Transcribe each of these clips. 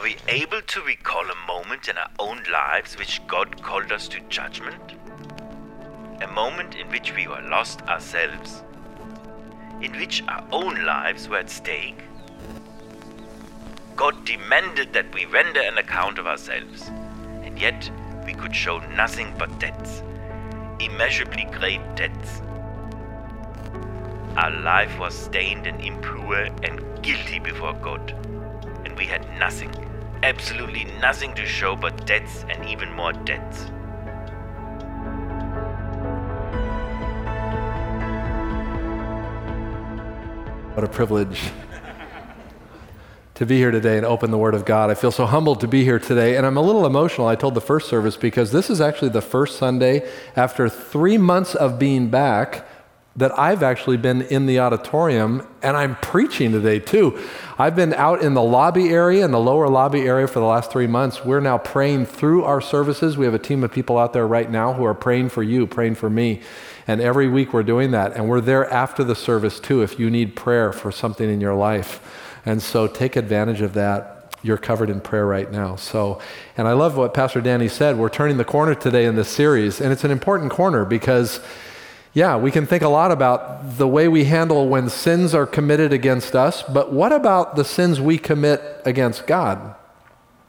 Are we able to recall a moment in our own lives which God called us to judgment? A moment in which we were lost ourselves, in which our own lives were at stake? God demanded that we render an account of ourselves, and yet we could show nothing but debts, immeasurably great debts. Our life was stained and impure and guilty before God, and we had nothing, absolutely nothing to show but debts and even more debts. What a privilege to be here today and open the Word of God. I feel so humbled to be here today, and I'm a little emotional. I told the first service because this is actually the first Sunday after three months of being back that I've actually been in the auditorium and I'm preaching today too. I've been out in the lobby area, in the lower lobby area for the last three months. We're now praying through our services. We have a team of people out there right now who are praying for you, praying for me. And every week we're doing that. And we're there after the service too if you need prayer for something in your life. And so take advantage of that. You're covered in prayer right now. So, and I love what Pastor Danny said. We're turning the corner today in this series, and it's an important corner because yeah, we can think a lot about the way we handle when sins are committed against us, but what about the sins we commit against God?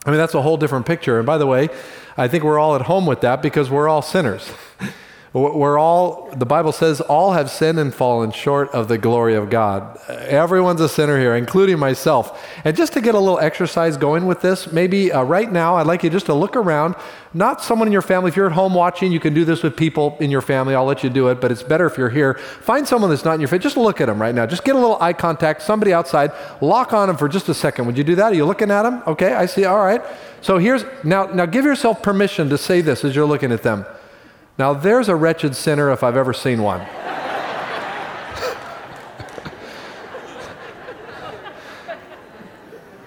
I mean, that's a whole different picture. And by the way, I think we're all at home with that because we're all sinners. We're all, the Bible says, all have sinned and fallen short of the glory of God. Everyone's a sinner here, including myself. And just to get a little exercise going with this, maybe uh, right now, I'd like you just to look around. Not someone in your family. If you're at home watching, you can do this with people in your family. I'll let you do it, but it's better if you're here. Find someone that's not in your family. Just look at them right now. Just get a little eye contact. Somebody outside. Lock on them for just a second. Would you do that? Are you looking at them? Okay, I see. All right. So here's, now, now give yourself permission to say this as you're looking at them. Now, there's a wretched sinner if I've ever seen one.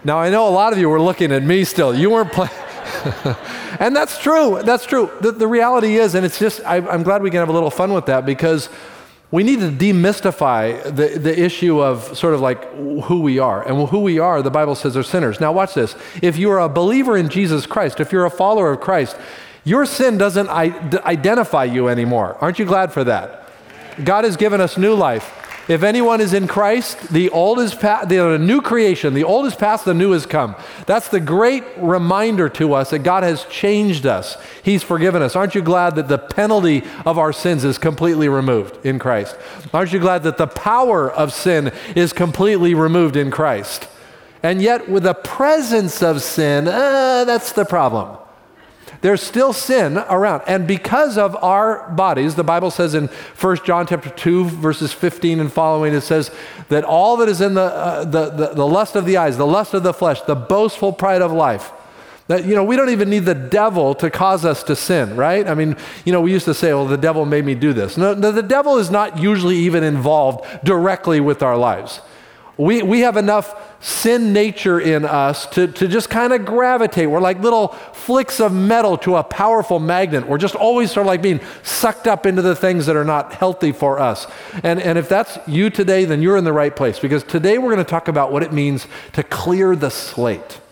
now, I know a lot of you were looking at me still. You weren't playing. and that's true. That's true. The, the, reality is, and it's just, I, I'm glad we can have a little fun with that because we need to demystify the, the issue of sort of like who we are. And who we are, the Bible says, are sinners. Now, watch this. If you're a believer in Jesus Christ, if you're a follower of Christ, your sin doesn't identify you anymore. Aren't you glad for that? God has given us new life. If anyone is in Christ, the old is past, the new creation, the old is past, the new has come. That's the great reminder to us that God has changed us. He's forgiven us. Aren't you glad that the penalty of our sins is completely removed in Christ? Aren't you glad that the power of sin is completely removed in Christ? And yet, with the presence of sin, uh, that's the problem there's still sin around. And because of our bodies, the Bible says in 1 John chapter 2, verses 15 and following, it says that all that is in the, uh, the, the, the lust of the eyes, the lust of the flesh, the boastful pride of life, that, you know, we don't even need the devil to cause us to sin, right? I mean, you know, we used to say, well, the devil made me do this. No, the devil is not usually even involved directly with our lives. We, we have enough sin nature in us to, to just kind of gravitate. We're like little flicks of metal to a powerful magnet. We're just always sort of like being sucked up into the things that are not healthy for us. And, and if that's you today, then you're in the right place because today we're going to talk about what it means to clear the slate.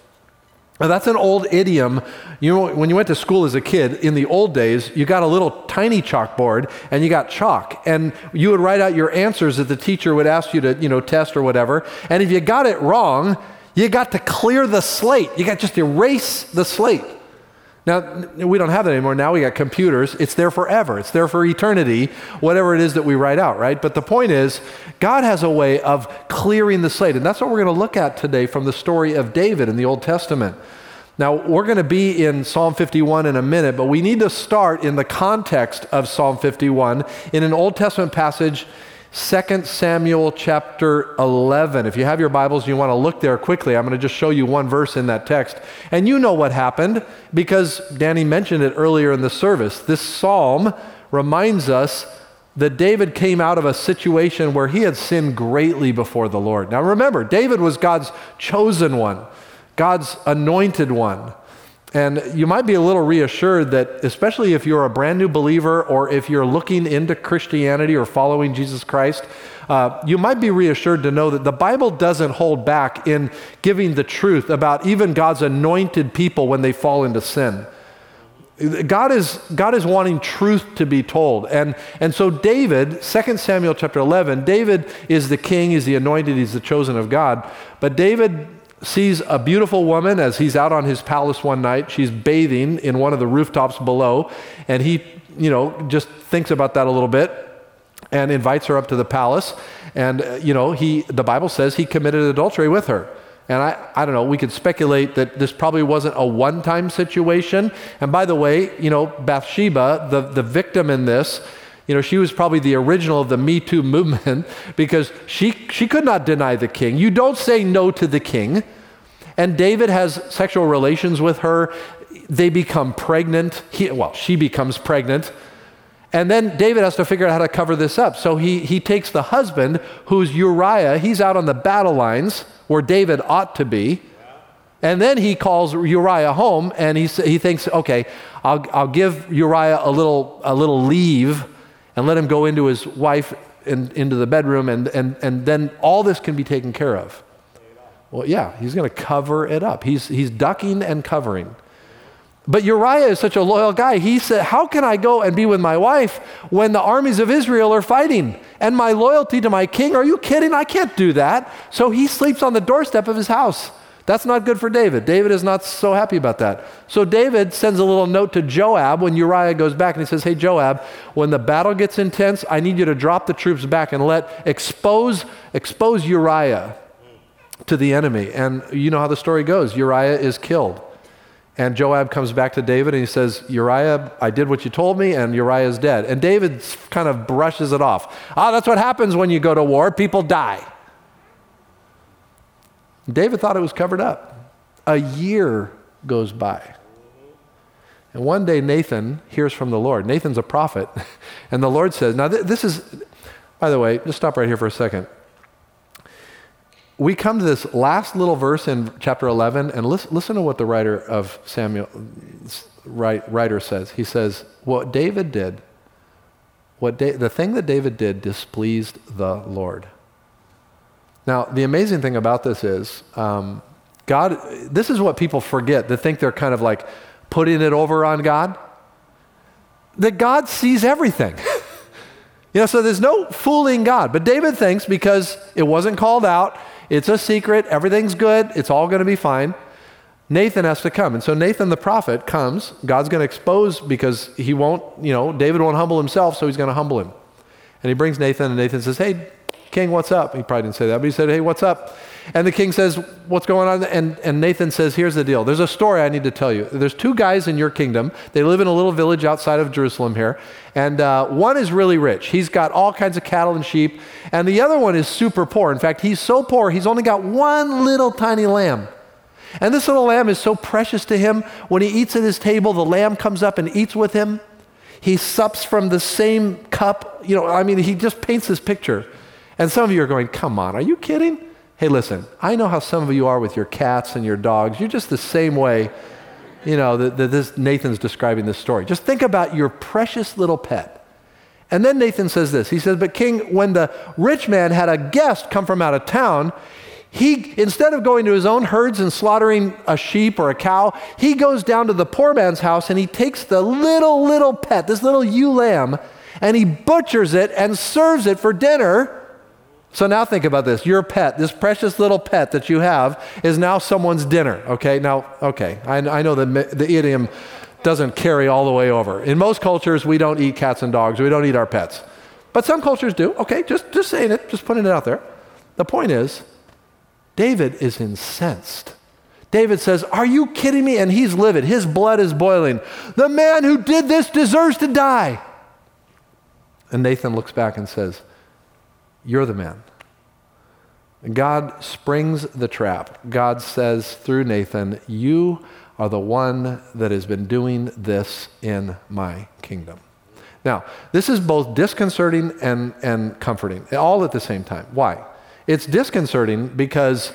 Now, that's an old idiom. You know, when you went to school as a kid, in the old days, you got a little tiny chalkboard and you got chalk. And you would write out your answers that the teacher would ask you to, you know, test or whatever. And if you got it wrong, you got to clear the slate. You got just erase the slate. Now, we don't have that anymore. Now we got computers. It's there forever. It's there for eternity, whatever it is that we write out, right? But the point is, God has a way of clearing the slate. And that's what we're going to look at today from the story of David in the Old Testament. Now, we're going to be in Psalm 51 in a minute, but we need to start in the context of Psalm 51 in an Old Testament passage 2 Samuel chapter 11. If you have your Bibles and you want to look there quickly, I'm going to just show you one verse in that text. And you know what happened because Danny mentioned it earlier in the service. This psalm reminds us that David came out of a situation where he had sinned greatly before the Lord. Now remember, David was God's chosen one, God's anointed one. And you might be a little reassured that, especially if you're a brand new believer or if you're looking into Christianity or following Jesus Christ, uh, you might be reassured to know that the Bible doesn't hold back in giving the truth about even God's anointed people when they fall into sin. God is, God is wanting truth to be told. And, and so David, 2 Samuel chapter 11, David is the king, he's the anointed, he's the chosen of God. But David sees a beautiful woman as he's out on his palace one night. She's bathing in one of the rooftops below. And he, you know, just thinks about that a little bit and invites her up to the palace. And, uh, you know, he, the Bible says he committed adultery with her. And I, I don't know, we could speculate that this probably wasn't a one time situation. And by the way, you know, Bathsheba, the, the victim in this, you know, she was probably the original of the Me Too movement because she, she could not deny the king. You don't say no to the king. And David has sexual relations with her. They become pregnant. He, well, she becomes pregnant. And then David has to figure out how to cover this up. So he, he takes the husband, who's Uriah. He's out on the battle lines where David ought to be. And then he calls Uriah home and he, he thinks, okay, I'll, I'll give Uriah a little, a little leave and let him go into his wife and into the bedroom, and, and, and then all this can be taken care of. Well, yeah, he's going to cover it up. He's, he's ducking and covering. But Uriah is such a loyal guy. He said, How can I go and be with my wife when the armies of Israel are fighting? And my loyalty to my king, are you kidding? I can't do that. So he sleeps on the doorstep of his house. That's not good for David. David is not so happy about that. So David sends a little note to Joab when Uriah goes back and he says, Hey, Joab, when the battle gets intense, I need you to drop the troops back and let expose, expose Uriah to the enemy. And you know how the story goes Uriah is killed. And Joab comes back to David and he says, Uriah, I did what you told me, and Uriah is dead. And David kind of brushes it off. Ah, that's what happens when you go to war. People die. David thought it was covered up. A year goes by. And one day Nathan hears from the Lord. Nathan's a prophet. And the Lord says, Now, th- this is, by the way, just stop right here for a second. We come to this last little verse in chapter 11, and listen, listen to what the writer of Samuel, writer says. He says, What David did, what da- the thing that David did displeased the Lord. Now, the amazing thing about this is, um, God, this is what people forget. They think they're kind of like putting it over on God. That God sees everything. you know, so there's no fooling God. But David thinks because it wasn't called out, it's a secret, everything's good, it's all going to be fine. Nathan has to come. And so Nathan the prophet comes. God's going to expose because he won't, you know, David won't humble himself, so he's going to humble him. And he brings Nathan, and Nathan says, Hey, King, what's up? He probably didn't say that, but he said, Hey, what's up? And the king says, What's going on? And, and Nathan says, Here's the deal. There's a story I need to tell you. There's two guys in your kingdom. They live in a little village outside of Jerusalem here. And uh, one is really rich. He's got all kinds of cattle and sheep. And the other one is super poor. In fact, he's so poor, he's only got one little tiny lamb. And this little lamb is so precious to him. When he eats at his table, the lamb comes up and eats with him. He sups from the same cup. You know, I mean, he just paints this picture. And some of you are going, come on, are you kidding? Hey, listen, I know how some of you are with your cats and your dogs. You're just the same way, you know, that, that this Nathan's describing this story. Just think about your precious little pet. And then Nathan says this. He says, But King, when the rich man had a guest come from out of town, he, instead of going to his own herds and slaughtering a sheep or a cow, he goes down to the poor man's house and he takes the little, little pet, this little ewe lamb, and he butchers it and serves it for dinner so now think about this. Your pet, this precious little pet that you have, is now someone's dinner. Okay, now, okay, I, I know the, the idiom doesn't carry all the way over. In most cultures, we don't eat cats and dogs, we don't eat our pets. But some cultures do. Okay, just, just saying it, just putting it out there. The point is, David is incensed. David says, Are you kidding me? And he's livid. His blood is boiling. The man who did this deserves to die. And Nathan looks back and says, you're the man. God springs the trap. God says through Nathan, You are the one that has been doing this in my kingdom. Now, this is both disconcerting and, and comforting, all at the same time. Why? It's disconcerting because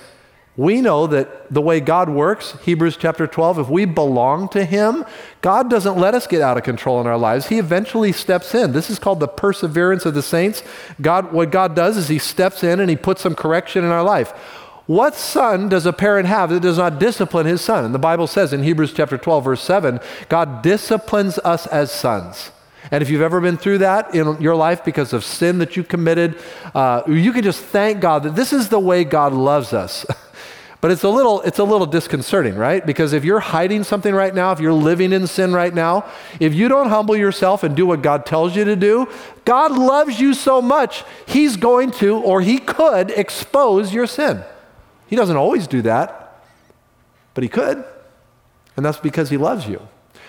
We know that the way God works, Hebrews chapter 12, if we belong to Him, God doesn't let us get out of control in our lives. He eventually steps in. This is called the perseverance of the saints. God, what God does is He steps in and He puts some correction in our life. What son does a parent have that does not discipline his son? And the Bible says in Hebrews chapter 12, verse 7, God disciplines us as sons. And if you've ever been through that in your life because of sin that you committed, uh, you can just thank God that this is the way God loves us. But it's a little it's a little disconcerting, right? Because if you're hiding something right now, if you're living in sin right now, if you don't humble yourself and do what God tells you to do, God loves you so much, he's going to or he could expose your sin. He doesn't always do that, but he could. And that's because he loves you.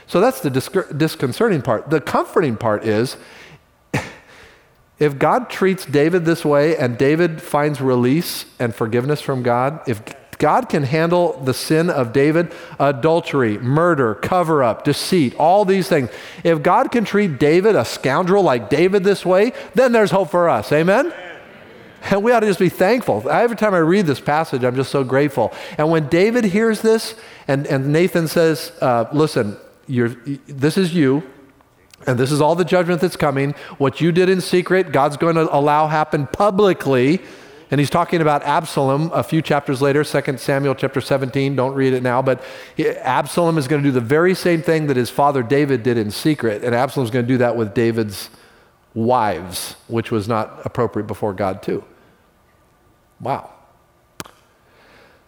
So that's the disconcerting part. The comforting part is if God treats David this way and David finds release and forgiveness from God, if God can handle the sin of David adultery, murder, cover up, deceit, all these things. If God can treat David, a scoundrel like David, this way, then there's hope for us. Amen? And we ought to just be thankful. Every time I read this passage, I'm just so grateful. And when David hears this, and, and Nathan says, uh, Listen, this is you, and this is all the judgment that's coming. What you did in secret, God's going to allow happen publicly. And he's talking about Absalom a few chapters later, 2 Samuel chapter 17. Don't read it now, but Absalom is going to do the very same thing that his father David did in secret. And Absalom's going to do that with David's wives, which was not appropriate before God, too. Wow.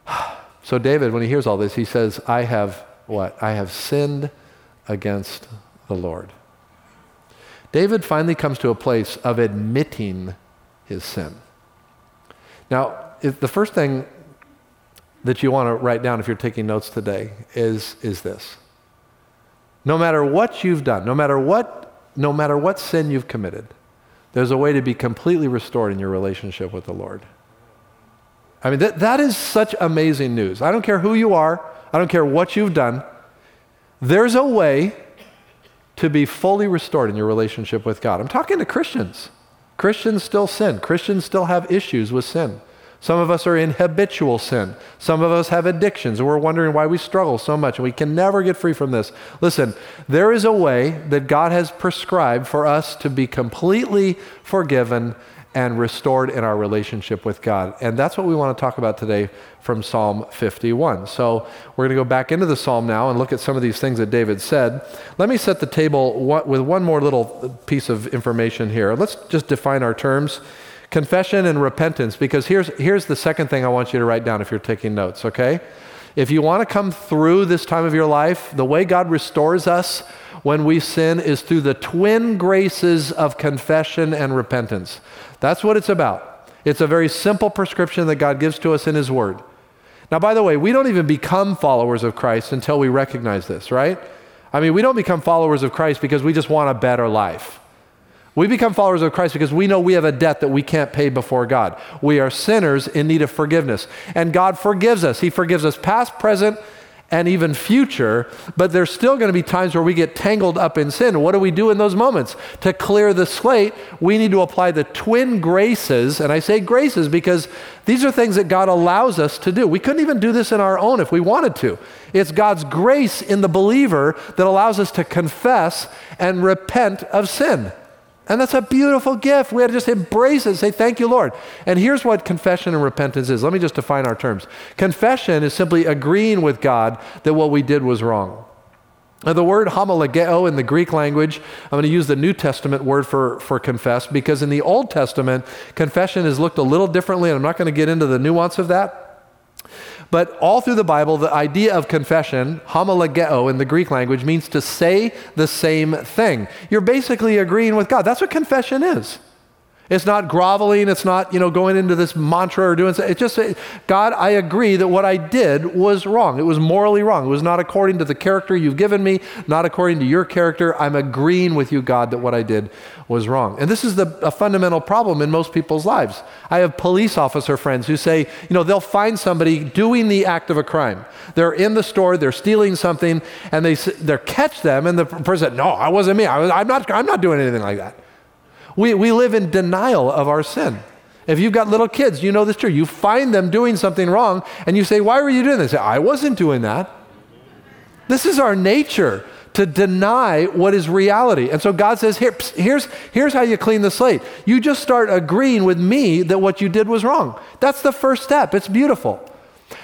So, David, when he hears all this, he says, I have what? I have sinned against the Lord. David finally comes to a place of admitting his sin. Now, the first thing that you want to write down if you're taking notes today is, is this. No matter what you've done, no matter what, no matter what sin you've committed, there's a way to be completely restored in your relationship with the Lord. I mean, that, that is such amazing news. I don't care who you are, I don't care what you've done. There's a way to be fully restored in your relationship with God. I'm talking to Christians. Christians still sin. Christians still have issues with sin. Some of us are in habitual sin. Some of us have addictions, and we're wondering why we struggle so much, and we can never get free from this. Listen, there is a way that God has prescribed for us to be completely forgiven and restored in our relationship with God. And that's what we want to talk about today from Psalm 51. So we're going to go back into the psalm now and look at some of these things that David said. Let me set the table with one more little piece of information here. Let's just define our terms confession and repentance, because here's, here's the second thing I want you to write down if you're taking notes, okay? If you want to come through this time of your life, the way God restores us when we sin is through the twin graces of confession and repentance. That's what it's about. It's a very simple prescription that God gives to us in His Word. Now, by the way, we don't even become followers of Christ until we recognize this, right? I mean, we don't become followers of Christ because we just want a better life. We become followers of Christ because we know we have a debt that we can't pay before God. We are sinners in need of forgiveness. And God forgives us. He forgives us past, present, and even future, but there's still going to be times where we get tangled up in sin. What do we do in those moments? To clear the slate, we need to apply the twin graces, and I say graces because these are things that God allows us to do. We couldn't even do this in our own if we wanted to. It's God's grace in the believer that allows us to confess and repent of sin. And that's a beautiful gift. We had to just embrace it, say, Thank you, Lord. And here's what confession and repentance is. Let me just define our terms. Confession is simply agreeing with God that what we did was wrong. Now, the word homologeo in the Greek language, I'm going to use the New Testament word for, for confess because in the Old Testament, confession is looked a little differently, and I'm not going to get into the nuance of that. But all through the Bible, the idea of confession, homologeo in the Greek language, means to say the same thing. You're basically agreeing with God. That's what confession is. It's not groveling. It's not, you know, going into this mantra or doing It's just, God, I agree that what I did was wrong. It was morally wrong. It was not according to the character you've given me, not according to your character. I'm agreeing with you, God, that what I did was wrong. And this is the, a fundamental problem in most people's lives. I have police officer friends who say, you know, they'll find somebody doing the act of a crime. They're in the store, they're stealing something, and they, they catch them, and the person, no, I wasn't me. I I'm, not, I'm not doing anything like that. We, we live in denial of our sin. If you've got little kids, you know this true. You find them doing something wrong and you say, Why were you doing this? Say, I wasn't doing that. This is our nature to deny what is reality. And so God says, Here, here's, here's how you clean the slate. You just start agreeing with me that what you did was wrong. That's the first step. It's beautiful.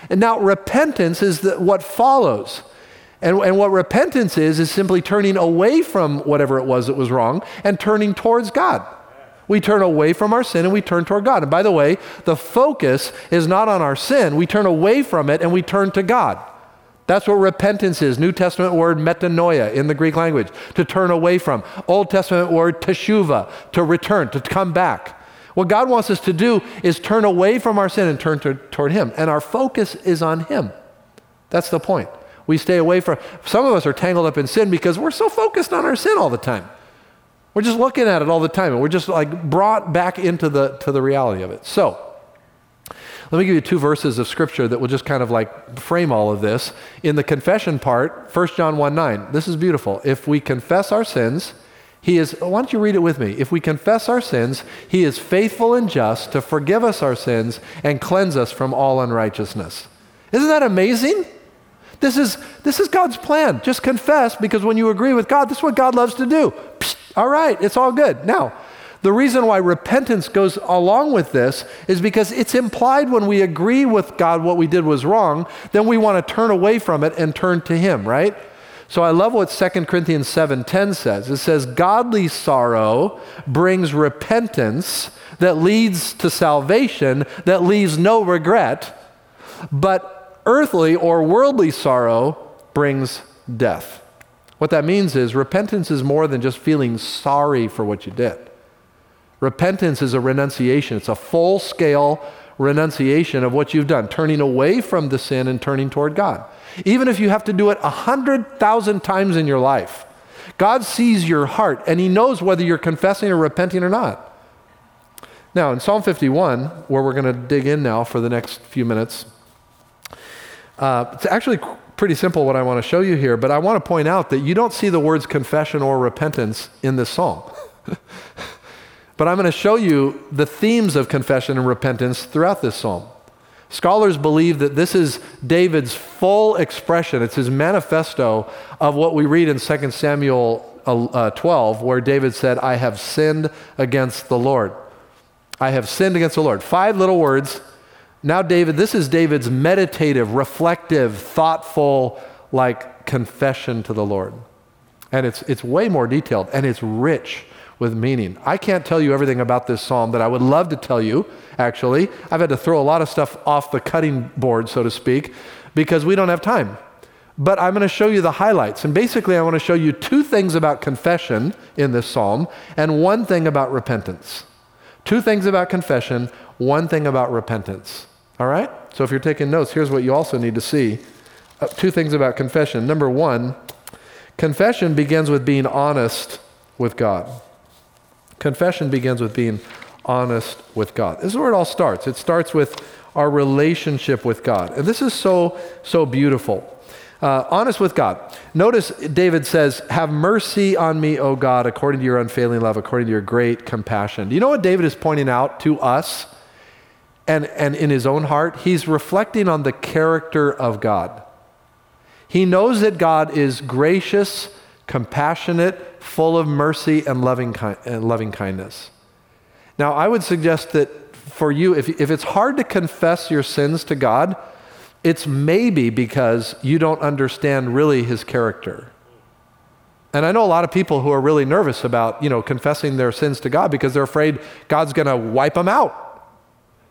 And now repentance is the, what follows. And, and what repentance is, is simply turning away from whatever it was that was wrong and turning towards God. We turn away from our sin and we turn toward God. And by the way, the focus is not on our sin. We turn away from it and we turn to God. That's what repentance is. New Testament word metanoia in the Greek language, to turn away from. Old Testament word teshuva, to return, to come back. What God wants us to do is turn away from our sin and turn to, toward Him. And our focus is on Him. That's the point. We stay away from, some of us are tangled up in sin because we're so focused on our sin all the time. We're just looking at it all the time and we're just like brought back into the, to the reality of it. So, let me give you two verses of scripture that will just kind of like frame all of this. In the confession part, 1 John 1 9, this is beautiful. If we confess our sins, he is, why don't you read it with me? If we confess our sins, he is faithful and just to forgive us our sins and cleanse us from all unrighteousness. Isn't that amazing? This is, this is God's plan. Just confess because when you agree with God, this is what God loves to do. Psst, all right, it's all good. Now, the reason why repentance goes along with this is because it's implied when we agree with God what we did was wrong, then we want to turn away from it and turn to Him, right? So I love what 2 Corinthians 7:10 says. It says godly sorrow brings repentance that leads to salvation that leaves no regret, but earthly or worldly sorrow brings death. What that means is repentance is more than just feeling sorry for what you did. Repentance is a renunciation, it's a full scale renunciation of what you've done, turning away from the sin and turning toward God. Even if you have to do it a hundred thousand times in your life, God sees your heart and He knows whether you're confessing or repenting or not. Now, in Psalm 51, where we're going to dig in now for the next few minutes, uh, it's actually pretty simple what I want to show you here, but I want to point out that you don't see the words confession or repentance in this psalm. But I'm going to show you the themes of confession and repentance throughout this psalm. Scholars believe that this is David's full expression, it's his manifesto of what we read in 2 Samuel uh, 12, where David said, I have sinned against the Lord. I have sinned against the Lord. Five little words. Now, David, this is David's meditative, reflective, thoughtful, like confession to the Lord. And it's, it's way more detailed and it's rich with meaning. I can't tell you everything about this psalm that I would love to tell you, actually. I've had to throw a lot of stuff off the cutting board, so to speak, because we don't have time. But I'm going to show you the highlights. And basically, I want to show you two things about confession in this psalm and one thing about repentance. Two things about confession, one thing about repentance. All right? So if you're taking notes, here's what you also need to see. Uh, two things about confession. Number one, confession begins with being honest with God. Confession begins with being honest with God. This is where it all starts. It starts with our relationship with God. And this is so, so beautiful. Uh, honest with God. Notice David says, Have mercy on me, O God, according to your unfailing love, according to your great compassion. Do you know what David is pointing out to us and, and in his own heart? He's reflecting on the character of God. He knows that God is gracious, compassionate, full of mercy and loving, ki- and loving kindness. Now, I would suggest that for you, if, if it's hard to confess your sins to God, it's maybe because you don't understand really his character. And I know a lot of people who are really nervous about, you know, confessing their sins to God because they're afraid God's going to wipe them out.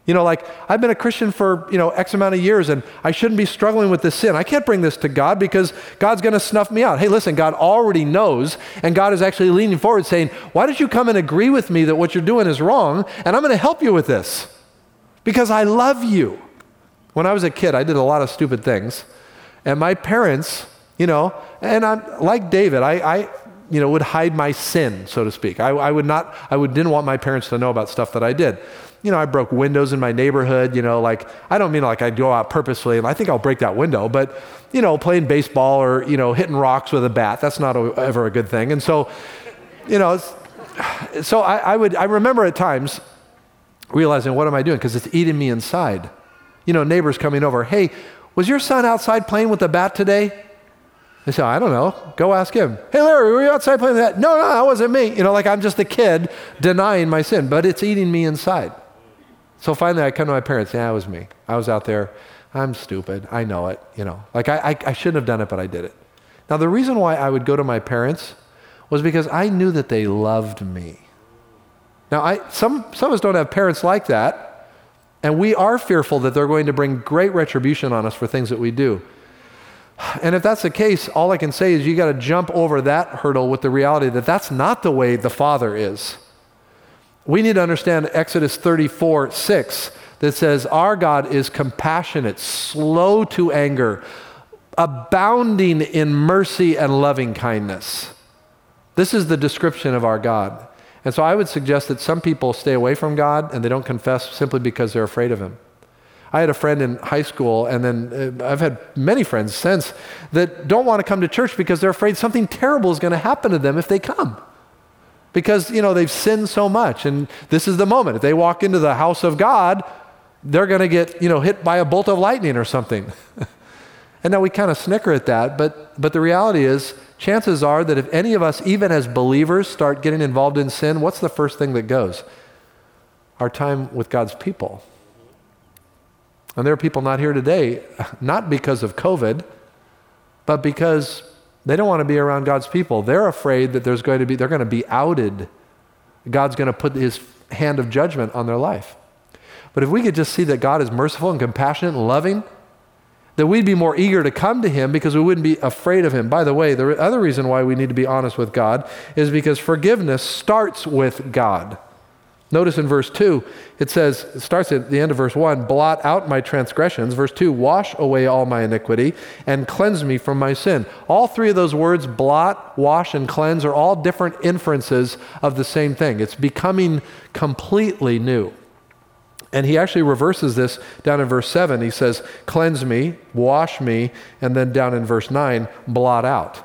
You know, like I've been a Christian for, you know, X amount of years and I shouldn't be struggling with this sin. I can't bring this to God because God's going to snuff me out. Hey, listen, God already knows and God is actually leaning forward saying, Why don't you come and agree with me that what you're doing is wrong and I'm going to help you with this because I love you. When I was a kid, I did a lot of stupid things and my parents, you know, and I'm like David, I, I you know, would hide my sin, so to speak. I, I would not, I would, didn't want my parents to know about stuff that I did you know, I broke windows in my neighborhood, you know, like, I don't mean like I'd go out purposely and I think I'll break that window, but, you know, playing baseball or, you know, hitting rocks with a bat, that's not a, ever a good thing. And so, you know, so I, I would, I remember at times realizing, what am I doing? Because it's eating me inside. You know, neighbors coming over, hey, was your son outside playing with the bat today? They say, I don't know. Go ask him. Hey, Larry, were you outside playing with that? No, no, that wasn't me. You know, like I'm just a kid denying my sin, but it's eating me inside. So finally, I come to my parents. Yeah, it was me. I was out there. I'm stupid. I know it. You know, like I, I, I shouldn't have done it, but I did it. Now, the reason why I would go to my parents was because I knew that they loved me. Now, I, some, some of us don't have parents like that. And we are fearful that they're going to bring great retribution on us for things that we do. And if that's the case, all I can say is you got to jump over that hurdle with the reality that that's not the way the Father is. We need to understand Exodus 34 6 that says, Our God is compassionate, slow to anger, abounding in mercy and loving kindness. This is the description of our God. And so I would suggest that some people stay away from God and they don't confess simply because they're afraid of Him. I had a friend in high school, and then uh, I've had many friends since that don't want to come to church because they're afraid something terrible is going to happen to them if they come. Because, you know, they've sinned so much, and this is the moment. If they walk into the house of God, they're going to get, you know, hit by a bolt of lightning or something. and now we kind of snicker at that, but, but the reality is, chances are that if any of us, even as believers, start getting involved in sin, what's the first thing that goes? Our time with God's people. And there are people not here today, not because of COVID, but because they don't want to be around God's people. They're afraid that there's going to be, they're going to be outed. God's going to put his hand of judgment on their life. But if we could just see that God is merciful and compassionate and loving, that we'd be more eager to come to Him because we wouldn't be afraid of Him. By the way, the other reason why we need to be honest with God is because forgiveness starts with God. Notice in verse 2, it says, it starts at the end of verse 1 blot out my transgressions. Verse 2, wash away all my iniquity and cleanse me from my sin. All three of those words, blot, wash, and cleanse, are all different inferences of the same thing. It's becoming completely new. And he actually reverses this down in verse 7. He says, Cleanse me, wash me, and then down in verse 9, blot out.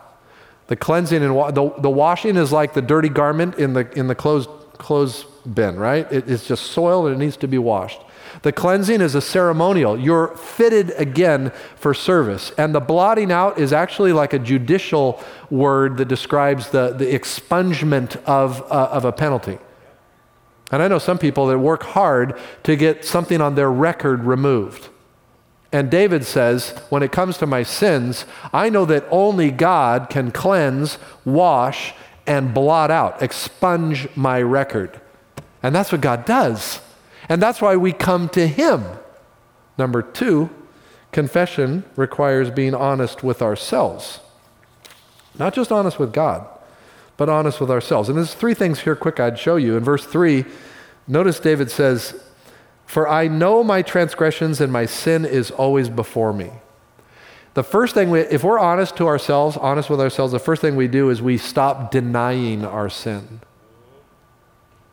The cleansing and wa- the, the washing is like the dirty garment in the, in the clothes, clothes bin, right? It, it's just soiled and it needs to be washed. The cleansing is a ceremonial. You're fitted again for service. And the blotting out is actually like a judicial word that describes the, the expungement of, uh, of a penalty. And I know some people that work hard to get something on their record removed. And David says, when it comes to my sins, I know that only God can cleanse, wash, and blot out, expunge my record. And that's what God does. And that's why we come to Him. Number two, confession requires being honest with ourselves. Not just honest with God, but honest with ourselves. And there's three things here quick I'd show you. In verse 3, notice David says, For I know my transgressions and my sin is always before me. The first thing, we, if we're honest to ourselves, honest with ourselves, the first thing we do is we stop denying our sin.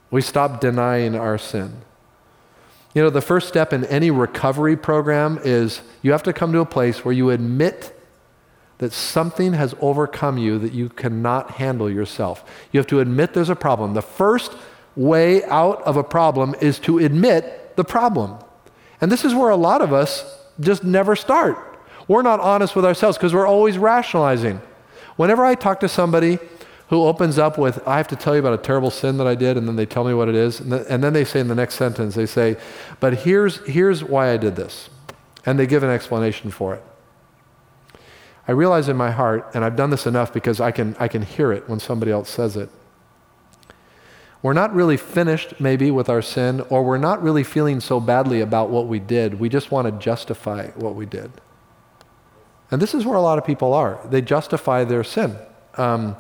We stop denying our sin. You know, the first step in any recovery program is you have to come to a place where you admit that something has overcome you that you cannot handle yourself. You have to admit there's a problem. The first way out of a problem is to admit the problem. And this is where a lot of us just never start. We're not honest with ourselves because we're always rationalizing. Whenever I talk to somebody who opens up with, I have to tell you about a terrible sin that I did, and then they tell me what it is, and, and then they say in the next sentence, they say, but here's, here's why I did this. And they give an explanation for it. I realize in my heart, and I've done this enough because I can, I can hear it when somebody else says it. We're not really finished, maybe, with our sin, or we're not really feeling so badly about what we did. We just want to justify what we did. And this is where a lot of people are. They justify their sin. Um,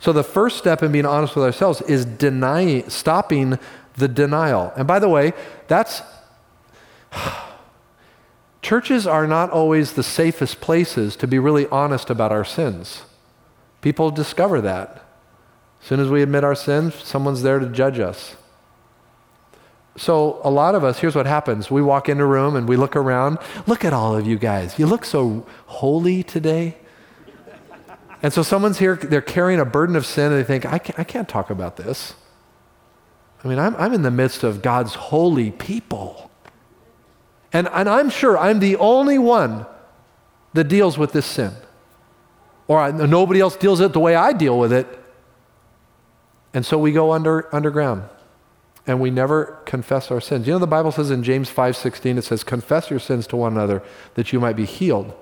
so the first step in being honest with ourselves is denying, stopping the denial. And by the way, that's Churches are not always the safest places to be really honest about our sins. People discover that. As soon as we admit our sins, someone's there to judge us. So, a lot of us, here's what happens. We walk in a room and we look around. Look at all of you guys. You look so holy today. And so, someone's here, they're carrying a burden of sin, and they think, I can't, I can't talk about this. I mean, I'm, I'm in the midst of God's holy people. And, and I'm sure I'm the only one that deals with this sin. Or I, nobody else deals it the way I deal with it. And so we go under, underground and we never confess our sins. You know the Bible says in James 5:16 it says confess your sins to one another that you might be healed.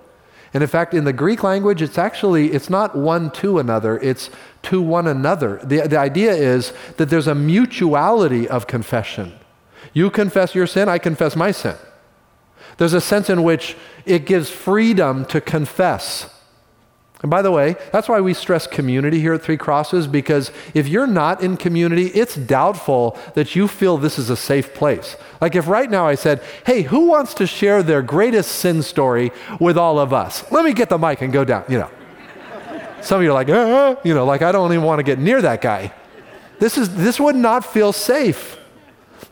And in fact in the Greek language it's actually it's not one to another, it's to one another. The, the idea is that there's a mutuality of confession. You confess your sin, I confess my sin. There's a sense in which it gives freedom to confess. And by the way, that's why we stress community here at Three Crosses, because if you're not in community, it's doubtful that you feel this is a safe place. Like if right now I said, hey, who wants to share their greatest sin story with all of us? Let me get the mic and go down, you know. Some of you are like, uh, you know, like I don't even want to get near that guy. This, is, this would not feel safe.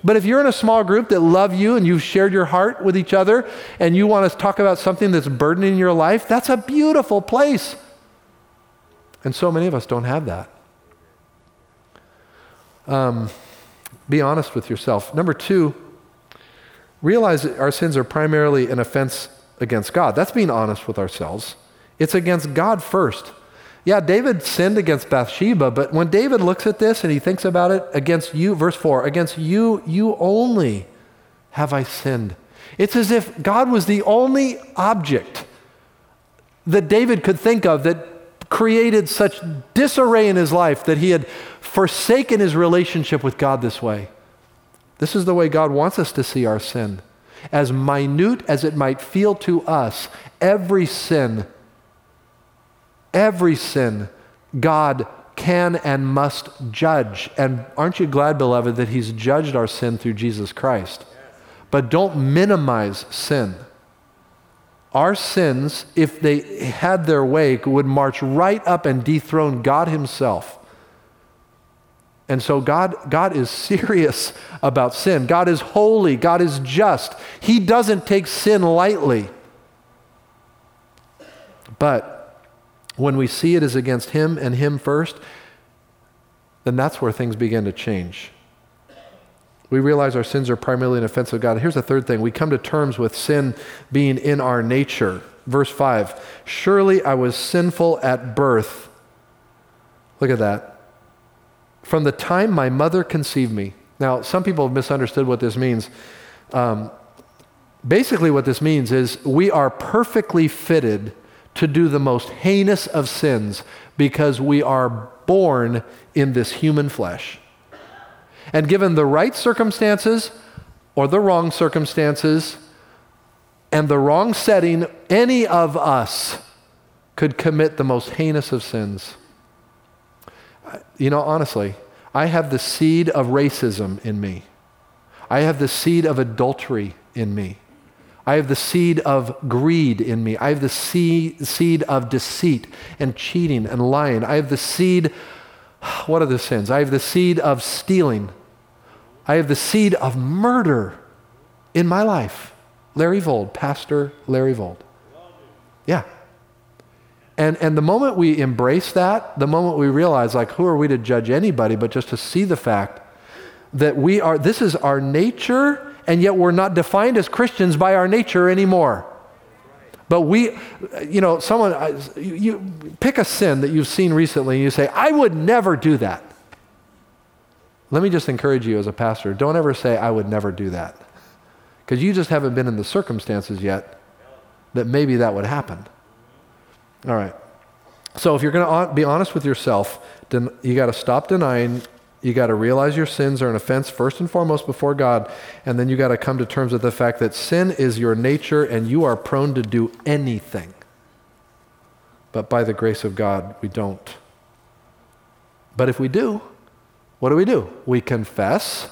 But if you're in a small group that love you and you've shared your heart with each other and you want to talk about something that's burdening your life, that's a beautiful place. And so many of us don't have that. Um, be honest with yourself. Number two, realize that our sins are primarily an offense against God. That's being honest with ourselves. It's against God first. Yeah, David sinned against Bathsheba, but when David looks at this and he thinks about it against you, verse 4, against you, you only have I sinned. It's as if God was the only object that David could think of that created such disarray in his life that he had forsaken his relationship with God this way. This is the way God wants us to see our sin. As minute as it might feel to us, every sin Every sin, God can and must judge. And aren't you glad, beloved, that He's judged our sin through Jesus Christ? But don't minimize sin. Our sins, if they had their way, would march right up and dethrone God Himself. And so God, God is serious about sin. God is holy. God is just. He doesn't take sin lightly. But when we see it as against Him and Him first, then that's where things begin to change. We realize our sins are primarily an offense of God. Here's the third thing we come to terms with sin being in our nature. Verse 5 Surely I was sinful at birth. Look at that. From the time my mother conceived me. Now, some people have misunderstood what this means. Um, basically, what this means is we are perfectly fitted to do the most heinous of sins because we are born in this human flesh. And given the right circumstances or the wrong circumstances and the wrong setting, any of us could commit the most heinous of sins. You know, honestly, I have the seed of racism in me. I have the seed of adultery in me. I have the seed of greed in me. I have the seed, of deceit and cheating and lying. I have the seed, what are the sins? I have the seed of stealing. I have the seed of murder in my life. Larry Vold, Pastor Larry Vold. Yeah. And, and the moment we embrace that, the moment we realize, like, who are we to judge anybody, but just to see the fact that we are, this is our nature and yet we're not defined as Christians by our nature anymore. But we, you know, someone, you, pick a sin that you've seen recently and you say, I would never do that. Let me just encourage you as a pastor don't ever say, I would never do that. Because you just haven't been in the circumstances yet that maybe that would happen. All right. So if you're going to be honest with yourself, then you got to stop denying you got to realize your sins are an offense first and foremost before God, and then you got to come to terms with the fact that sin is your nature and you are prone to do anything. But by the grace of God, we don't. But if we do, what do we do? We confess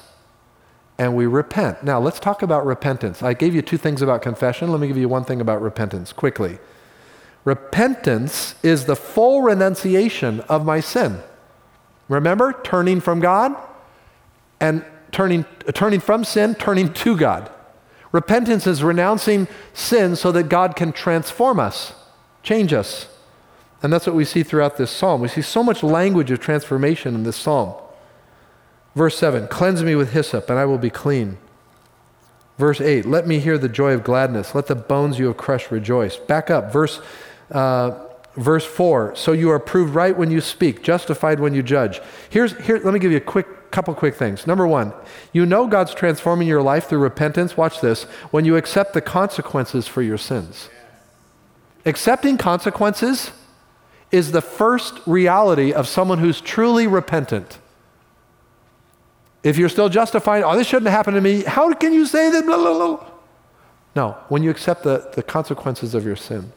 and we repent. Now, let's talk about repentance. I gave you two things about confession. Let me give you one thing about repentance quickly. Repentance is the full renunciation of my sin. Remember, turning from God and turning, turning from sin, turning to God. Repentance is renouncing sin so that God can transform us, change us. And that's what we see throughout this psalm. We see so much language of transformation in this psalm. Verse 7 Cleanse me with hyssop, and I will be clean. Verse 8 Let me hear the joy of gladness. Let the bones you have crushed rejoice. Back up. Verse, uh, verse 4 So you are proved right when you speak, justified when you judge. Here's, here, let me give you a quick couple quick things. Number one, you know God's transforming your life through repentance. Watch this when you accept the consequences for your sins. Accepting consequences is the first reality of someone who's truly repentant. If you're still justifying, oh, this shouldn't have happened to me, how can you say that? Blah, blah, blah. No, when you accept the, the consequences of your sin.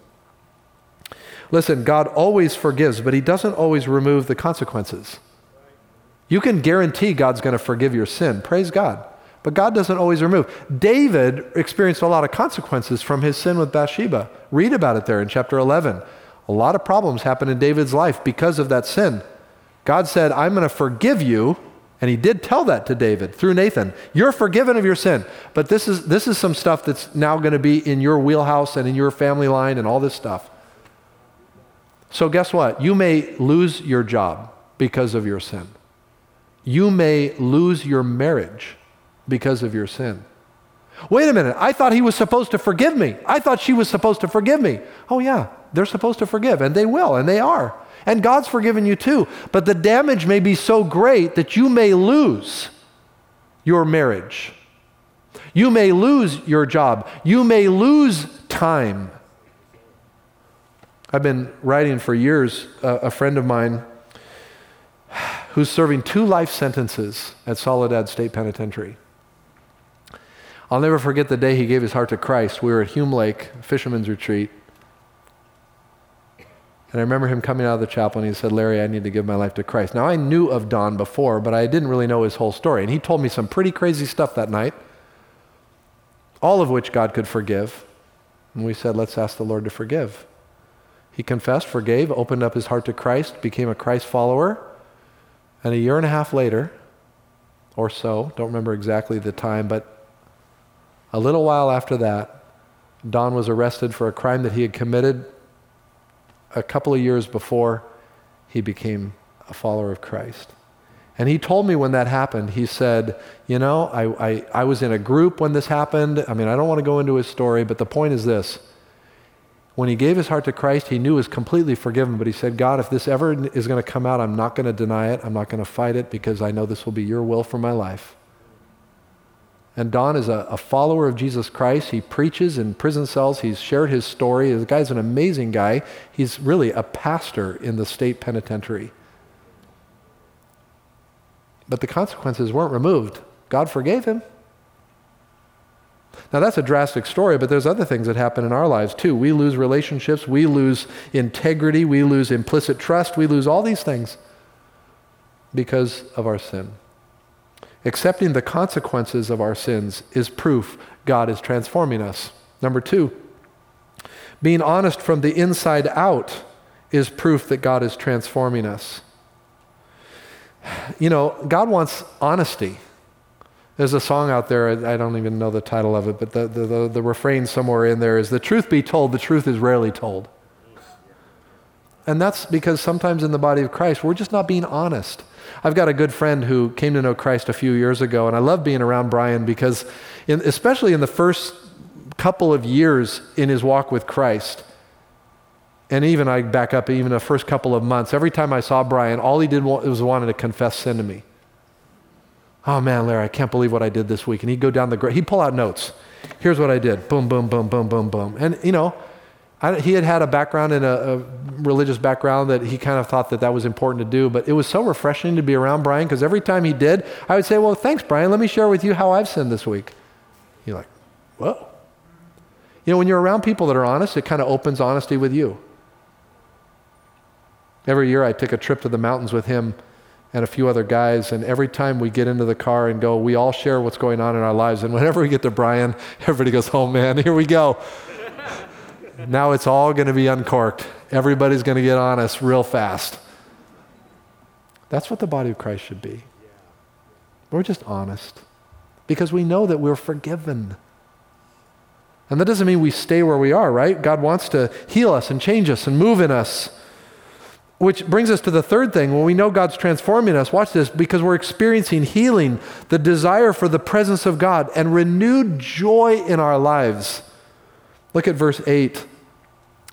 Listen, God always forgives, but He doesn't always remove the consequences. You can guarantee God's going to forgive your sin. Praise God. But God doesn't always remove. David experienced a lot of consequences from his sin with Bathsheba. Read about it there in chapter 11. A lot of problems happened in David's life because of that sin. God said, I'm going to forgive you and he did tell that to David through Nathan. You're forgiven of your sin. But this is, this is some stuff that's now going to be in your wheelhouse and in your family line and all this stuff. So, guess what? You may lose your job because of your sin. You may lose your marriage because of your sin. Wait a minute. I thought he was supposed to forgive me. I thought she was supposed to forgive me. Oh, yeah, they're supposed to forgive, and they will, and they are. And God's forgiven you too. But the damage may be so great that you may lose your marriage. You may lose your job. You may lose time. I've been writing for years. Uh, a friend of mine who's serving two life sentences at Soledad State Penitentiary. I'll never forget the day he gave his heart to Christ. We were at Hume Lake, fisherman's retreat. And I remember him coming out of the chapel and he said, Larry, I need to give my life to Christ. Now, I knew of Don before, but I didn't really know his whole story. And he told me some pretty crazy stuff that night, all of which God could forgive. And we said, let's ask the Lord to forgive. He confessed, forgave, opened up his heart to Christ, became a Christ follower. And a year and a half later, or so, don't remember exactly the time, but a little while after that, Don was arrested for a crime that he had committed a couple of years before he became a follower of Christ. And he told me when that happened, he said, You know, I, I, I was in a group when this happened. I mean, I don't want to go into his story, but the point is this. When he gave his heart to Christ, he knew he was completely forgiven, but he said, God, if this ever is going to come out, I'm not going to deny it. I'm not going to fight it because I know this will be your will for my life. And Don is a, a, follower of Jesus Christ. He preaches in prison cells. He's shared his story. The guy's an amazing guy. He's really a pastor in the state penitentiary. But the consequences weren't removed. God forgave him. Now, that's a drastic story, but there's other things that happen in our lives too. We lose relationships, we lose integrity, we lose implicit trust, we lose all these things because of our sin. Accepting the consequences of our sins is proof God is transforming us. Number two, being honest from the inside out is proof that God is transforming us. You know, God wants honesty. There's a song out there, I don't even know the title of it, but the, the, the, the refrain somewhere in there is The truth be told, the truth is rarely told. And that's because sometimes in the body of Christ, we're just not being honest. I've got a good friend who came to know Christ a few years ago, and I love being around Brian because, in, especially in the first couple of years in his walk with Christ, and even I back up even the first couple of months, every time I saw Brian, all he did was wanted to confess sin to me. Oh man, Larry, I can't believe what I did this week. And he'd go down the, he'd pull out notes. Here's what I did. Boom, boom, boom, boom, boom, boom. And you know, I, he had had a background in a, a, religious background that he kind of thought that that was important to do, but it was so refreshing to be around Brian because every time he did, I would say, Well, thanks, Brian. Let me share with you how I've sinned this week. You're like, Whoa. You know, when you're around people that are honest, it kind of opens honesty with you. Every year I take a trip to the mountains with him and a few other guys, and every time we get into the car and go, we all share what's going on in our lives. And whenever we get to Brian, everybody goes, Oh man, here we go now it's all going to be uncorked. Everybody's going to get honest real fast. That's what the body of Christ should be. We're just honest because we know that we're forgiven. And that doesn't mean we stay where we are, right? God wants to heal us and change us and move in us. Which brings us to the third thing. When we know God's transforming us, watch this, because we're experiencing healing, the desire for the presence of God, and renewed joy in our lives. Look at verse 8.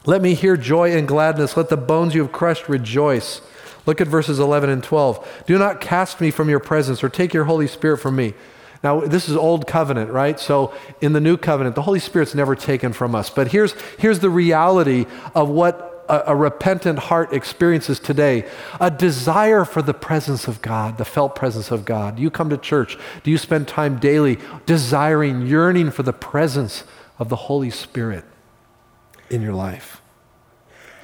Let me hear joy and gladness. Let the bones you have crushed rejoice. Look at verses 11 and 12. Do not cast me from your presence or take your Holy Spirit from me. Now, this is old covenant, right? So in the new covenant, the Holy Spirit's never taken from us. But here's, here's the reality of what a, a, repentant heart experiences today a desire for the presence of God, the felt presence of God. Do You come to church, do you spend time daily desiring, yearning for the presence of the Holy Spirit in your life?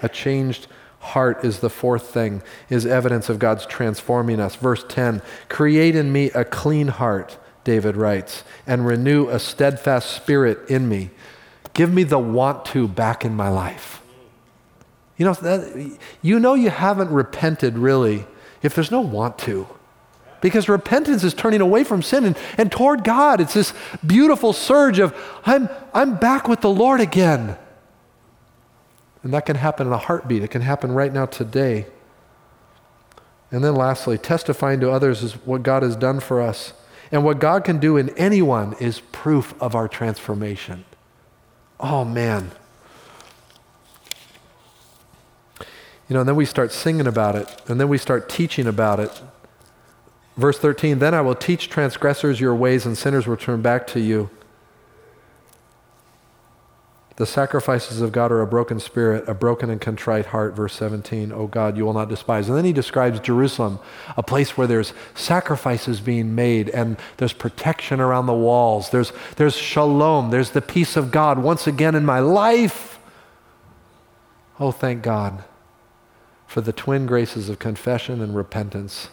A changed heart is the fourth thing, is evidence of God's transforming us. Verse 10 Create in me a clean heart, David writes, and renew a steadfast spirit in me. Give me the want to back in my life. You know, that, you know you haven't repented really if there's no want to. Because repentance is turning away from sin and, and toward God. It's this beautiful surge of, I'm, I'm back with the Lord again. And that can happen in a heartbeat. It can happen right now today. And then lastly, testifying to others is what God has done for us. And what God can do in anyone is proof of our transformation. Oh, man. You know, and then we start singing about it, and then we start teaching about it. Verse 13, then I will teach transgressors your ways, and sinners will turn back to you. The sacrifices of God are a broken spirit, a broken and contrite heart. Verse 17, oh God, you will not despise. And then he describes Jerusalem, a place where there's sacrifices being made and there's protection around the walls. There's, there's shalom. There's the peace of God once again in my life. Oh, thank God for the twin graces of confession and repentance.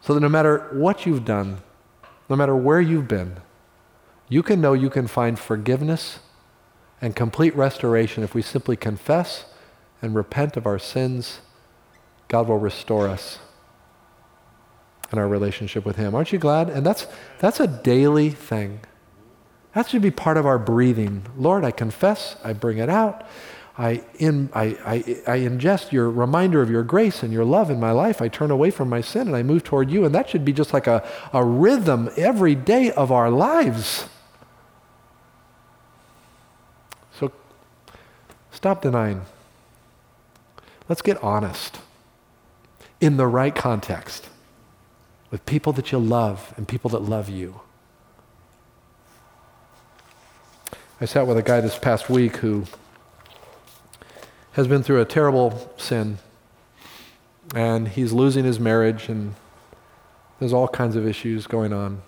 So that no matter what you've done, no matter where you've been, you can know you can find forgiveness and complete restoration if we simply confess and repent of our sins. God will restore us and our relationship with Him. Aren't you glad? And that's, that's a daily thing. That should be part of our breathing. Lord, I confess, I bring it out. I, in, I, I, I ingest your reminder of your grace and your love in my life. I turn away from my sin and I move toward you. And that should be just like a, a rhythm every day of our lives. So stop denying. Let's get honest in the right context with people that you love and people that love you. I sat with a guy this past week who has been through a terrible sin, and he's losing his marriage, and there's all kinds of issues going on.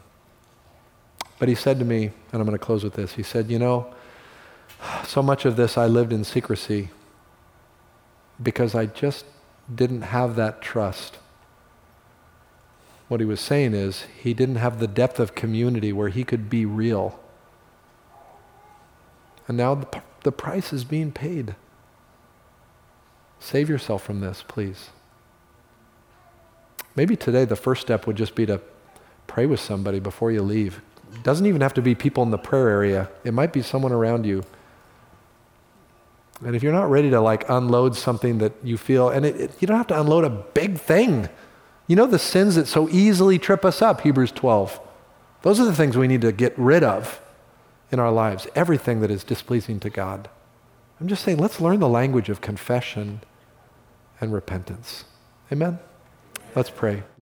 But he said to me, and I'm going to close with this he said, You know, so much of this I lived in secrecy because I just didn't have that trust. What he was saying is, he didn't have the depth of community where he could be real. And now the, the price is being paid. Save yourself from this, please. Maybe today the first step would just be to pray with somebody before you leave. It doesn't even have to be people in the prayer area, it might be someone around you. And if you're not ready to like unload something that you feel, and it, it, you don't have to unload a big thing. You know the sins that so easily trip us up, Hebrews 12. Those are the things we need to get rid of in our lives, everything that is displeasing to God. I'm just saying, let's learn the language of confession and repentance. Amen? Let's pray.